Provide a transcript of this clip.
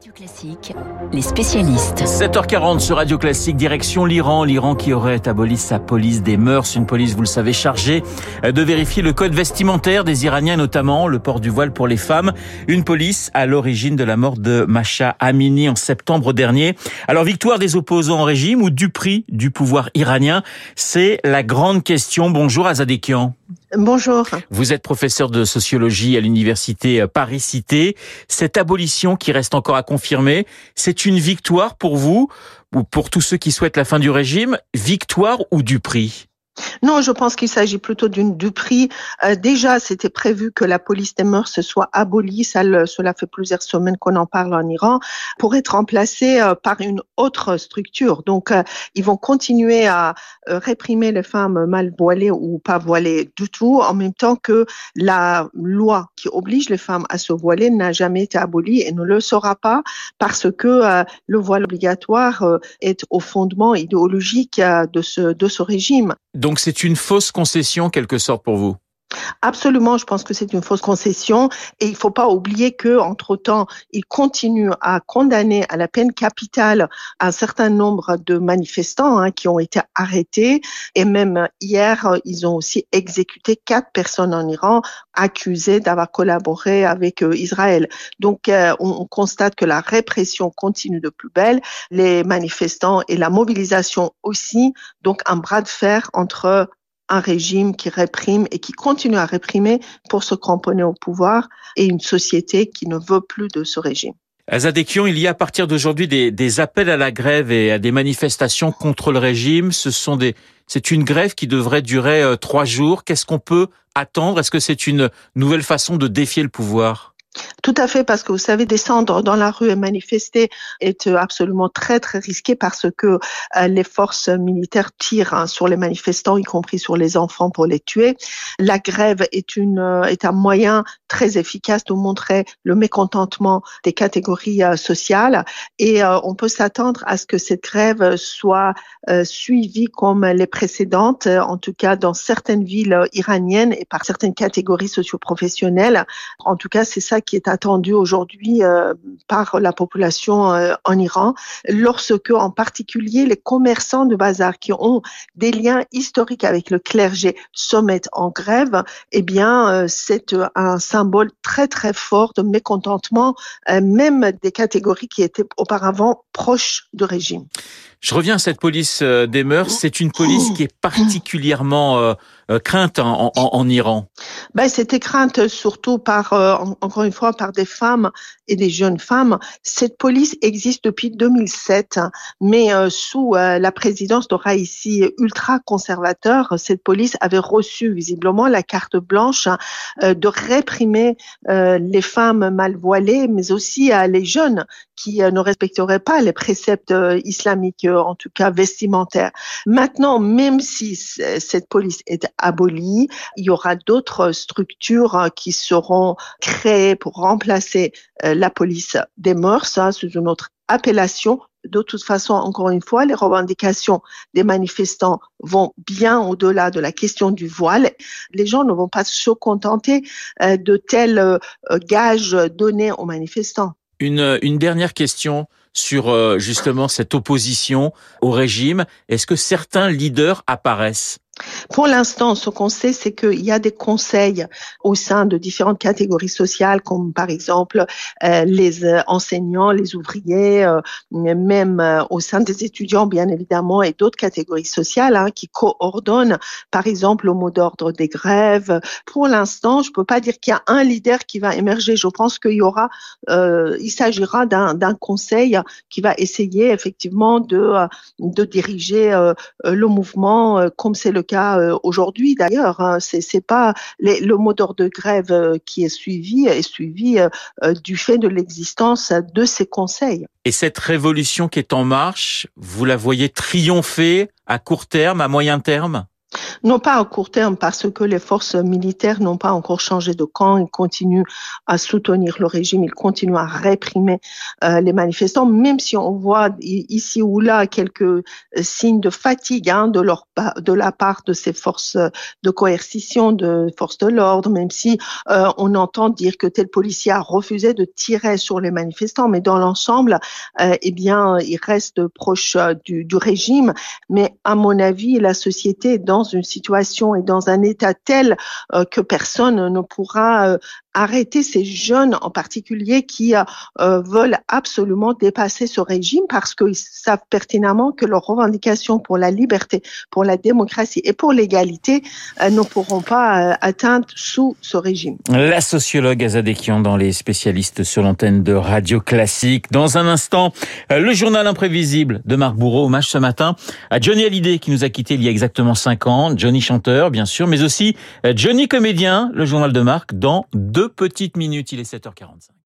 Radio Classique, les spécialistes. 7h40 sur Radio Classique, direction l'Iran. L'Iran qui aurait aboli sa police des mœurs, une police, vous le savez, chargée de vérifier le code vestimentaire des Iraniens, notamment le port du voile pour les femmes. Une police à l'origine de la mort de Masha Amini en septembre dernier. Alors, victoire des opposants au régime ou du prix du pouvoir iranien? C'est la grande question. Bonjour Azadekian. Bonjour. Vous êtes professeur de sociologie à l'université Paris-Cité. Cette abolition qui reste encore à confirmer, c'est une victoire pour vous ou pour tous ceux qui souhaitent la fin du régime, victoire ou du prix? Non, je pense qu'il s'agit plutôt d'une du prix. Euh, déjà, c'était prévu que la police des mœurs soit abolie. Ça, cela fait plusieurs semaines qu'on en parle en Iran pour être remplacée euh, par une autre structure. Donc, euh, ils vont continuer à réprimer les femmes mal voilées ou pas voilées du tout, en même temps que la loi qui oblige les femmes à se voiler n'a jamais été abolie et ne le sera pas parce que le voile obligatoire est au fondement idéologique de ce de ce régime. Donc c'est une fausse concession quelque sorte pour vous? Absolument, je pense que c'est une fausse concession et il ne faut pas oublier que entre temps, ils continuent à condamner à la peine capitale un certain nombre de manifestants hein, qui ont été arrêtés et même hier, ils ont aussi exécuté quatre personnes en Iran accusées d'avoir collaboré avec euh, Israël. Donc, euh, on, constate que la répression continue de plus belle, les manifestants et la mobilisation aussi. Donc, un bras de fer entre un régime qui réprime et qui continue à réprimer pour se cramponner au pouvoir et une société qui ne veut plus de ce régime. Azadekion, il y a à partir d'aujourd'hui des, des, appels à la grève et à des manifestations contre le régime. Ce sont des, c'est une grève qui devrait durer euh, trois jours. Qu'est-ce qu'on peut attendre? Est-ce que c'est une nouvelle façon de défier le pouvoir? Tout à fait, parce que vous savez, descendre dans la rue et manifester est euh, absolument très très risqué parce que euh, les forces militaires tirent hein, sur les manifestants, y compris sur les enfants pour les tuer. La grève est une euh, est un moyen très efficace de montrer le mécontentement des catégories sociales et on peut s'attendre à ce que cette grève soit suivie comme les précédentes, en tout cas dans certaines villes iraniennes et par certaines catégories socioprofessionnelles. En tout cas, c'est ça qui est attendu aujourd'hui euh, par la population euh, en Iran, lorsque en particulier les commerçants de bazar qui ont des liens historiques avec le clergé se mettent en grève, eh bien euh, c'est un symbole très très fort de mécontentement, même des catégories qui étaient auparavant proches du régime. Je reviens à cette police des mœurs. C'est une police qui est particulièrement euh, crainte en, Iran ben, C'était crainte surtout par, euh, encore une fois, par des femmes et des jeunes femmes. Cette police existe depuis 2007, mais euh, sous la présidence de Raisi, ultra-conservateur, cette police avait reçu visiblement la carte blanche de réprimer les femmes mal voilées, mais aussi les jeunes qui ne respecteraient pas les préceptes islamiques, en tout cas vestimentaires. Maintenant, même si cette police est abolie. Il y aura d'autres structures hein, qui seront créées pour remplacer euh, la police des mœurs hein, sous une autre appellation. De toute façon, encore une fois, les revendications des manifestants vont bien au-delà de la question du voile. Les gens ne vont pas se contenter euh, de tels euh, gages donnés aux manifestants. Une, une dernière question sur justement cette opposition au régime. Est-ce que certains leaders apparaissent? Pour l'instant, ce qu'on sait, c'est qu'il y a des conseils au sein de différentes catégories sociales, comme par exemple euh, les euh, enseignants, les ouvriers, euh, même au sein des étudiants, bien évidemment, et d'autres catégories sociales hein, qui coordonnent, par exemple, le mot d'ordre des grèves. Pour l'instant, je peux pas dire qu'il y a un leader qui va émerger. Je pense qu'il y aura, il s'agira d'un conseil qui va essayer effectivement de de diriger le mouvement, comme c'est le euh, aujourd'hui d'ailleurs. Hein. C'est pas le mot d'ordre de grève euh, qui est suivi est suivi euh, du fait de l'existence de ces conseils. Et cette révolution qui est en marche, vous la voyez triompher à court terme, à moyen terme? Non pas à court terme parce que les forces militaires n'ont pas encore changé de camp, ils continuent à soutenir le régime, ils continuent à réprimer euh, les manifestants, même si on voit ici ou là quelques euh, signes de fatigue hein, de, la part de ces forces de coercition, de forces de l'ordre, même si euh, on entend dire que tel policier a refusé de tirer sur les manifestants, mais dans l'ensemble, euh, eh bien, il reste proche du, du régime. Mais à mon avis, la société est une situation et dans un état tel euh, que personne ne pourra euh, arrêter ces jeunes en particulier qui euh, euh, veulent absolument dépasser ce régime parce qu'ils savent pertinemment que leurs revendications pour la liberté, pour la démocratie et pour l'égalité euh, ne pourront pas atteindre sous ce régime. La sociologue Azadekian dans les spécialistes sur l'antenne de Radio Classique. Dans un instant, le journal imprévisible de Marc Bourreau, hommage ce matin à Johnny Hallyday qui nous a quitté il y a exactement cinq ans. Johnny chanteur, bien sûr, mais aussi Johnny comédien, le journal de Marc dans deux deux petites minutes, il est 7h45.